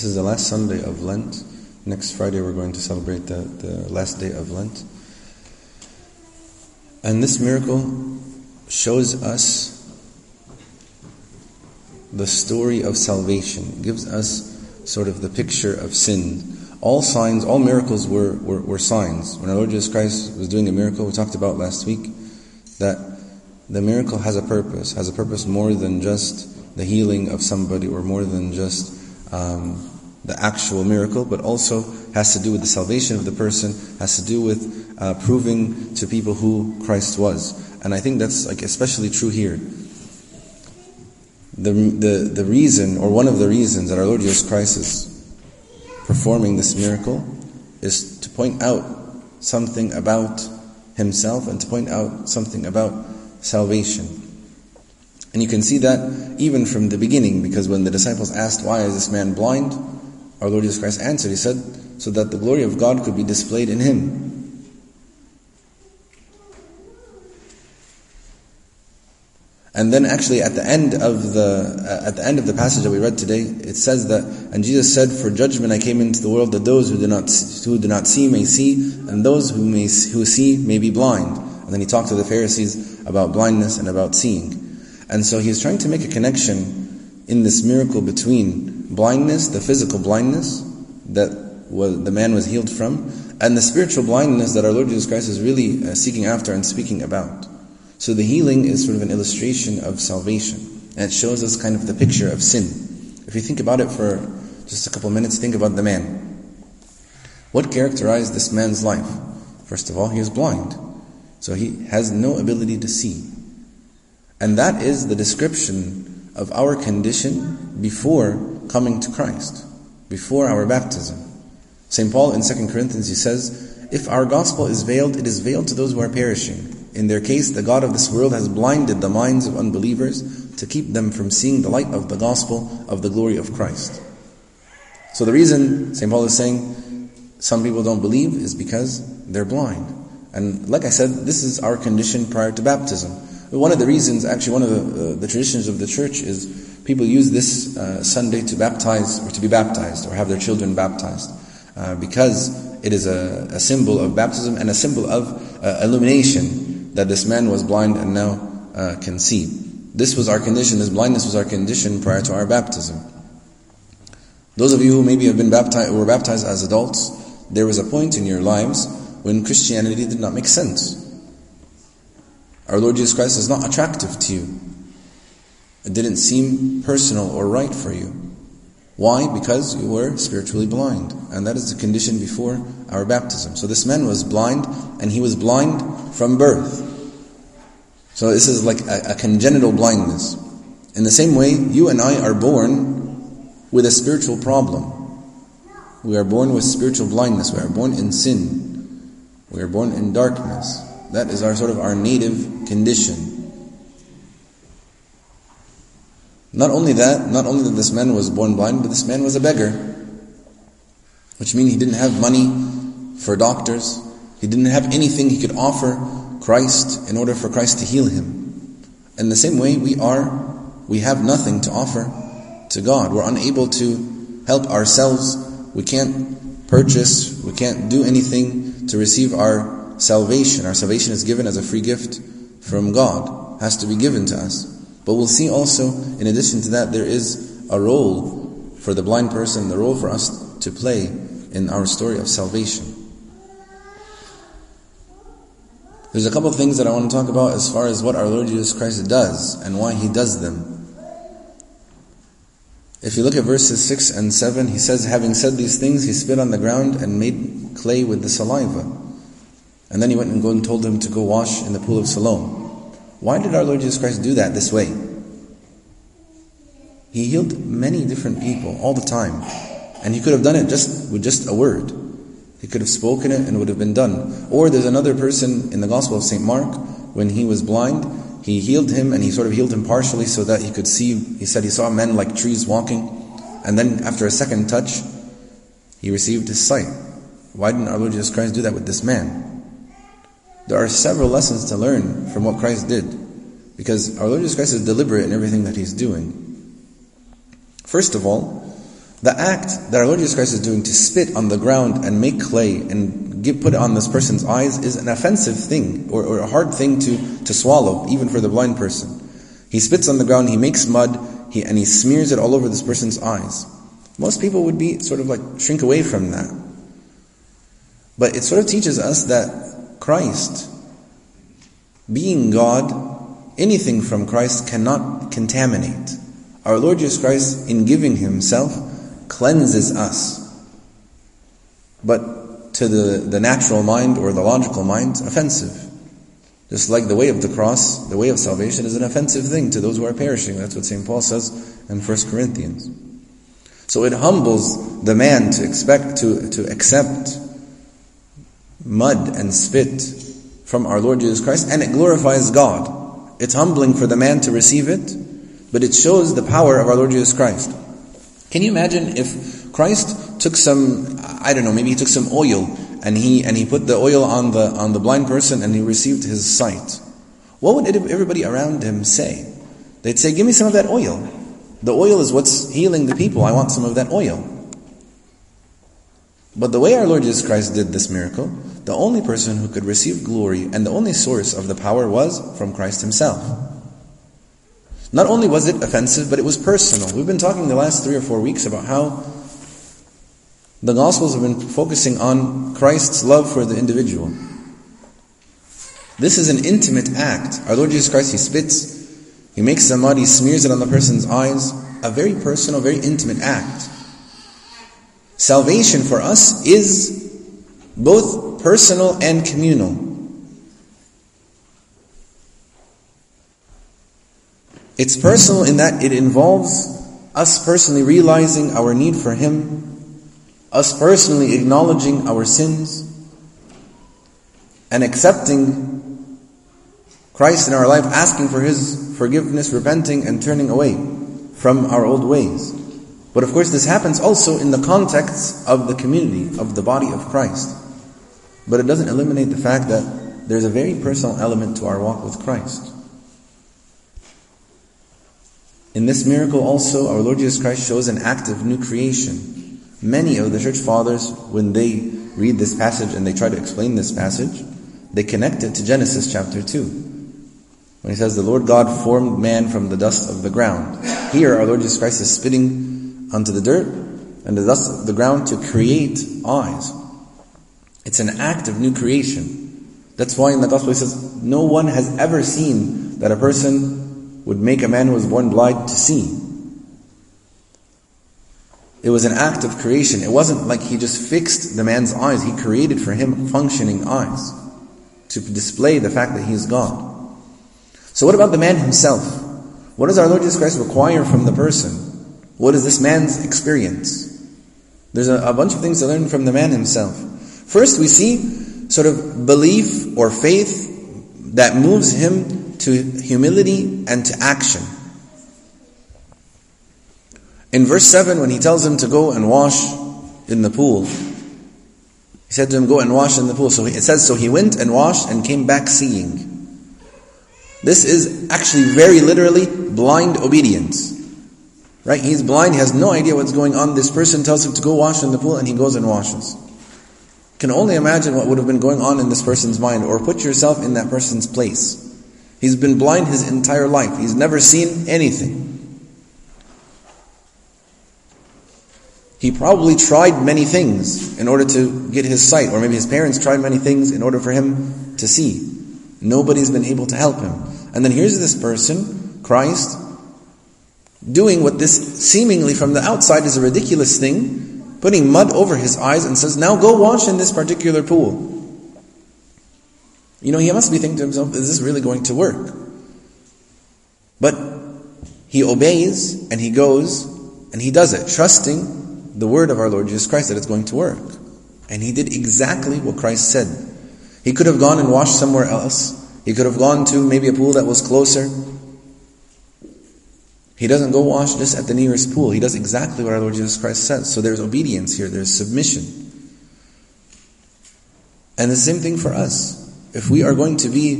This is the last Sunday of Lent. Next Friday we're going to celebrate the, the last day of Lent. And this miracle shows us the story of salvation, it gives us sort of the picture of sin. All signs, all miracles were, were, were signs. When our Lord Jesus Christ was doing a miracle, we talked about last week, that the miracle has a purpose, has a purpose more than just the healing of somebody or more than just um, the actual miracle, but also has to do with the salvation of the person, has to do with uh, proving to people who Christ was. And I think that's like especially true here. The, the, the reason, or one of the reasons that our Lord Jesus Christ is performing this miracle is to point out something about Himself and to point out something about salvation. And you can see that even from the beginning, because when the disciples asked, Why is this man blind? Our Lord Jesus Christ answered, He said, So that the glory of God could be displayed in him. And then actually at the end of the uh, at the end of the passage that we read today, it says that and Jesus said, "For judgment I came into the world that those who do not who do not see may see, and those who may who see may be blind." And then he talked to the Pharisees about blindness and about seeing. And so he's trying to make a connection in this miracle between blindness, the physical blindness that was, the man was healed from, and the spiritual blindness that our Lord Jesus Christ is really uh, seeking after and speaking about. So the healing is sort of an illustration of salvation. And it shows us kind of the picture of sin. If you think about it for just a couple minutes, think about the man. What characterized this man's life? First of all, he was blind. So he has no ability to see. And that is the description of our condition before coming to Christ, before our baptism. St. Paul in 2 Corinthians, he says, If our gospel is veiled, it is veiled to those who are perishing. In their case, the God of this world has blinded the minds of unbelievers to keep them from seeing the light of the gospel of the glory of Christ. So the reason St. Paul is saying some people don't believe is because they're blind. And like I said, this is our condition prior to baptism. One of the reasons, actually one of the, uh, the traditions of the church is people use this uh, Sunday to baptize or to be baptized or have their children baptized. Uh, because it is a, a, symbol of baptism and a symbol of uh, illumination that this man was blind and now uh, can see. This was our condition, this blindness was our condition prior to our baptism. Those of you who maybe have been baptized, were baptized as adults, there was a point in your lives when Christianity did not make sense. Our Lord Jesus Christ is not attractive to you. It didn't seem personal or right for you. Why? Because you were spiritually blind. And that is the condition before our baptism. So this man was blind, and he was blind from birth. So this is like a, a congenital blindness. In the same way, you and I are born with a spiritual problem. We are born with spiritual blindness. We are born in sin. We are born in darkness. That is our sort of our native condition. Not only that, not only that this man was born blind, but this man was a beggar. Which means he didn't have money for doctors. He didn't have anything he could offer Christ in order for Christ to heal him. In the same way, we are, we have nothing to offer to God. We're unable to help ourselves. We can't purchase, we can't do anything to receive our salvation. Our salvation is given as a free gift from God. It has to be given to us. But we'll see also, in addition to that, there is a role for the blind person, the role for us to play in our story of salvation. There's a couple of things that I want to talk about as far as what our Lord Jesus Christ does and why He does them. If you look at verses 6 and 7, He says, Having said these things, He spit on the ground and made clay with the saliva. And then He went and and told them to go wash in the pool of Siloam. Why did our Lord Jesus Christ do that this way? He healed many different people all the time. And He could have done it just with just a word. He could have spoken it and it would have been done. Or there's another person in the Gospel of St. Mark, when he was blind, he healed him and he sort of healed him partially so that he could see. He said he saw men like trees walking. And then after a second touch, he received his sight. Why didn't our Lord Jesus Christ do that with this man? There are several lessons to learn from what Christ did. Because our Lord Jesus Christ is deliberate in everything that He's doing. First of all, The act that our Lord Jesus Christ is doing to spit on the ground and make clay and give, put it on this person's eyes is an offensive thing or, or a hard thing to, to swallow, even for the blind person. He spits on the ground, he makes mud, he, and he smears it all over this person's eyes. Most people would be sort of like shrink away from that. But it sort of teaches us that Christ, being God, anything from Christ cannot contaminate. Our Lord Jesus Christ, in giving Himself, cleanses us. But to the, the natural mind or the logical mind, offensive. Just like the way of the cross, the way of salvation is an offensive thing to those who are perishing. That's what St. Paul says in 1 Corinthians. So it humbles the man to expect, to, to accept mud and spit from our Lord Jesus Christ, and it glorifies God. It's humbling for the man to receive it, but it shows the power of our Lord Jesus Christ. Can you imagine if Christ took some, I don't know, maybe he took some oil and he and he put the oil on the on the blind person and he received his sight. What would everybody around him say? They'd say, "Give me some of that oil. The oil is what's healing the people. I want some of that oil." But the way our Lord Jesus Christ did this miracle, the only person who could receive glory and the only source of the power was from Christ Himself. Not only was it offensive, but it was personal. We've been talking the last three or four weeks about how the Gospels have been focusing on Christ's love for the individual. This is an intimate act. Our Lord Jesus Christ, He spits, He makes the mud, He smears it on the person's eyes. A very personal, very intimate act. Salvation for us is both personal and communal. It's personal in that it involves us personally realizing our need for Him us personally acknowledging our sins and accepting Christ in our life, asking for His forgiveness, repenting and turning away from our old ways. But of course this happens also in the context of the community, of the body of Christ. But it doesn't eliminate the fact that there's a very personal element to our walk with Christ. In this miracle also, our Lord Jesus Christ shows an act of new creation. Many of the church fathers, when they read this passage and they try to explain this passage, they connect it to Genesis chapter 2. When he says, The Lord God formed man from the dust of the ground. Here, our Lord Jesus Christ is spitting onto the dirt and the dust of the ground to create eyes. It's an act of new creation. That's why in the Gospel he says, No one has ever seen that a person would make a man who was born blind to see. It was an act of creation. It wasn't like he just fixed the man's eyes. He created for him functioning eyes to display the fact that he is God. So what about the man himself? What does our Lord Jesus Christ require from the person? What is this man's experience? There's a, a bunch of things to learn from the man himself. First, we see sort of belief or faith that moves him to humility and to action. In verse 7, when he tells him to go and wash in the pool, he said to him, Go and wash in the pool. So it says, So he went and washed and came back seeing. This is actually very literally blind obedience. Right? He's blind, he has no idea what's going on. This person tells him to go wash in the pool and he goes and washes. Can only imagine what would have been going on in this person's mind or put yourself in that person's place. He's been blind his entire life. He's never seen anything. He probably tried many things in order to get his sight, or maybe his parents tried many things in order for him to see. Nobody's been able to help him. And then here's this person, Christ, doing what this seemingly from the outside is a ridiculous thing, putting mud over his eyes and says, Now go wash in this particular pool. You know, he must be thinking to himself, Is this really going to work? But he obeys and he goes and he does it, trusting the word of our Lord Jesus Christ that it's going to work. And he did exactly what Christ said. He could have gone and washed somewhere else. He could have gone to maybe a pool that was closer. He doesn't go wash just at the nearest pool. He does exactly what our Lord Jesus Christ says. So there's obedience here, there's submission. And the same thing for us. If we are going to be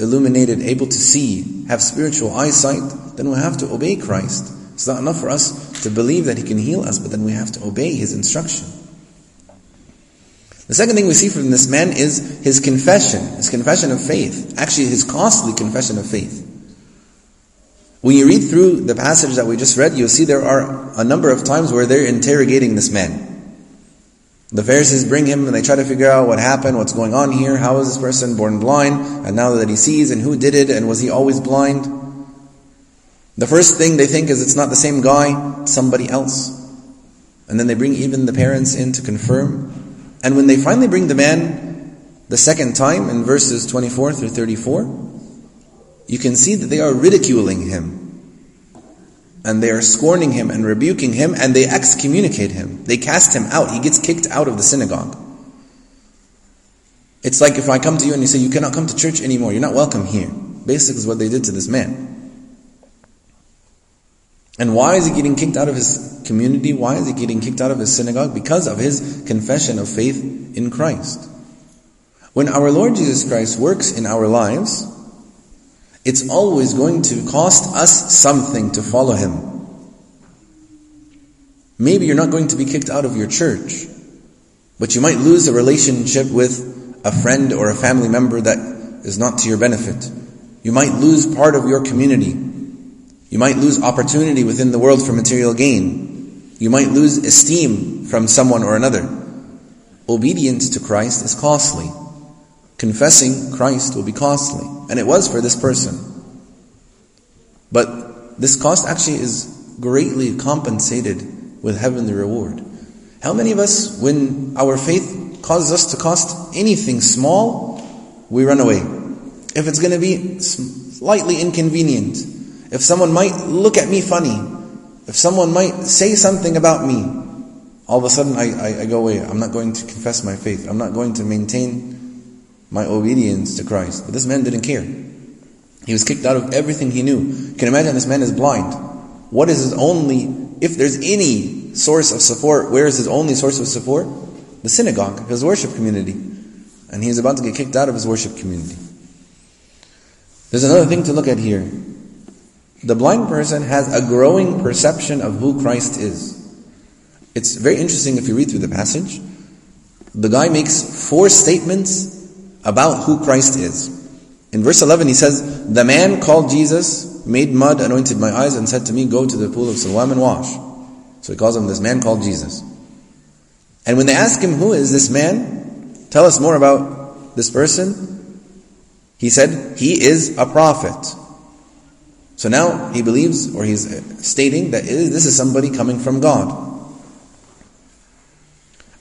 illuminated, able to see, have spiritual eyesight, then we have to obey Christ It's not enough for us to believe that He can heal us, but then we have to obey His instruction. The second thing we see from this man is his confession, his confession of faith. Actually, his costly confession of faith. When you read through the passage that we just read, you'll see there are a number of times where they're interrogating this man. The Pharisees bring him and they try to figure out what happened, what's going on here, how was this person born blind, and now that he sees, and who did it, and was he always blind? The first thing they think is it's not the same guy, somebody else. And then they bring even the parents in to confirm. And when they finally bring the man the second time in verses 24 through 34, you can see that they are ridiculing him. And they are scorning him and rebuking him and they excommunicate him. They cast him out. He gets kicked out of the synagogue. It's like if I come to you and you say, you cannot come to church anymore, you're not welcome here. Basically is what they did to this man. And why is he getting kicked out of his community? Why is he getting kicked out of his synagogue? Because of his confession of faith in Christ. When our Lord Jesus Christ works in our lives, it's always going to cost us something to follow him. Maybe you're not going to be kicked out of your church, but you might lose a relationship with a friend or a family member that is not to your benefit. You might lose part of your community you might lose opportunity within the world for material gain. You might lose esteem from someone or another. Obedience to Christ is costly. Confessing Christ will be costly. And it was for this person. But this cost actually is greatly compensated with heavenly reward. How many of us, when our faith causes us to cost anything small, we run away? If it's going to be slightly inconvenient, if someone might look at me funny, if someone might say something about me, all of a sudden I, I, I, go away. I'm not going to confess my faith. I'm not going to maintain my obedience to Christ. But this man didn't care. He was kicked out of everything he knew. You can imagine this man is blind. What is his only, if there's any source of support, where is his only source of support? The synagogue, his worship community. And he's about to get kicked out of his worship community. There's another thing to look at here. The blind person has a growing perception of who Christ is. It's very interesting if you read through the passage. The guy makes four statements about who Christ is. In verse 11 he says, The man called Jesus made mud, anointed my eyes, and said to me, Go to the pool of Siloam and wash. So he calls him this man called Jesus. And when they ask him, Who is this man? Tell us more about this person. He said, He is a prophet. So now he believes, or he's stating that this is somebody coming from God.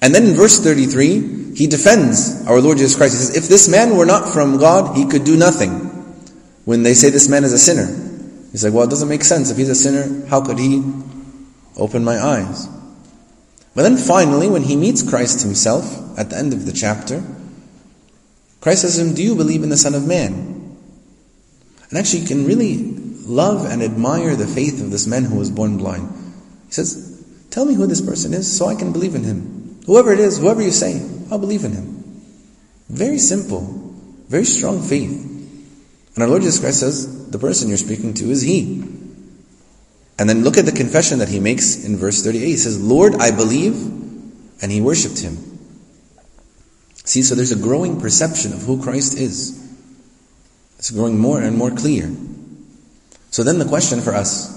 And then in verse 33, he defends our Lord Jesus Christ. He says, if this man were not from God, he could do nothing. When they say this man is a sinner, he's like, well, it doesn't make sense. If he's a sinner, how could he open my eyes? But then finally, when he meets Christ himself at the end of the chapter, Christ says to him, Do you believe in the Son of Man? And actually, you can really love and admire the faith of this man who was born blind. He says, Tell me who this person is so I can believe in him. Whoever it is, whoever you say, I'll believe in him. Very simple, very strong faith. And our Lord Jesus Christ says, The person you're speaking to is He. And then look at the confession that He makes in verse 38. He says, Lord, I believe, and He worshipped Him. See, so there's a growing perception of who Christ is. It's growing more and more clear. So then the question for us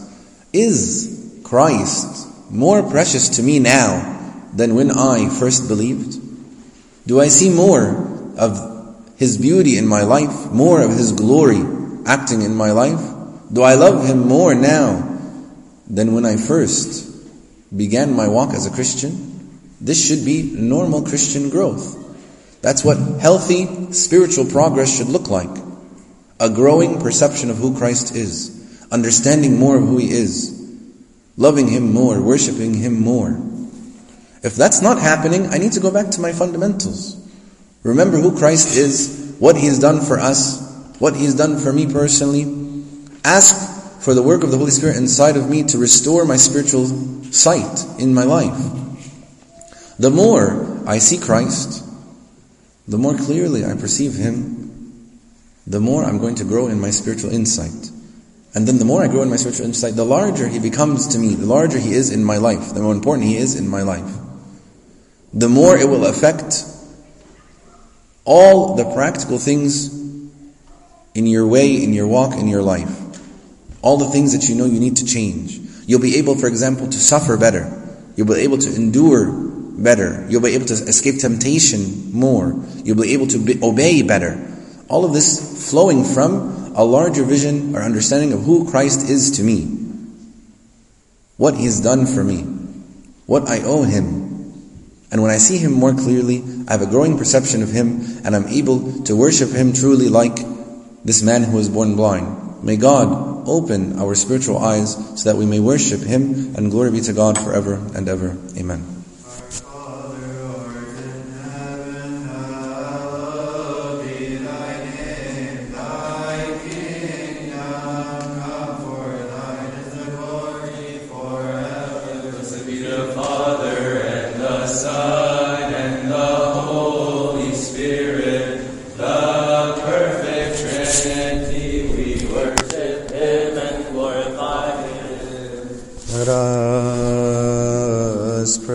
is Christ more precious to me now than when I first believed? Do I see more of His beauty in my life, more of His glory acting in my life? Do I love Him more now than when I first began my walk as a Christian? This should be normal Christian growth. That's what healthy spiritual progress should look like. A growing perception of who Christ is understanding more of who He is, loving Him more, worshipping Him more. If that's not happening, I need to go back to my fundamentals. Remember who Christ is, what He's done for us, what He's done for me personally. Ask for the work of the Holy Spirit inside of me to restore my spiritual sight in my life. The more I see Christ, the more clearly I perceive Him, the more I'm going to grow in my spiritual insight. And then the more I grow in my spiritual insight, the larger he becomes to me, the larger he is in my life, the more important he is in my life. The more it will affect all the practical things in your way, in your walk, in your life. All the things that you know you need to change. You'll be able, for example, to suffer better. You'll be able to endure better. You'll be able to escape temptation more. You'll be able to be, obey better. All of this flowing from a larger vision or understanding of who Christ is to me. What He's done for me. What I owe Him. And when I see Him more clearly, I have a growing perception of Him and I'm able to worship Him truly like this man who was born blind. May God open our spiritual eyes so that we may worship Him and glory be to God forever and ever. Amen.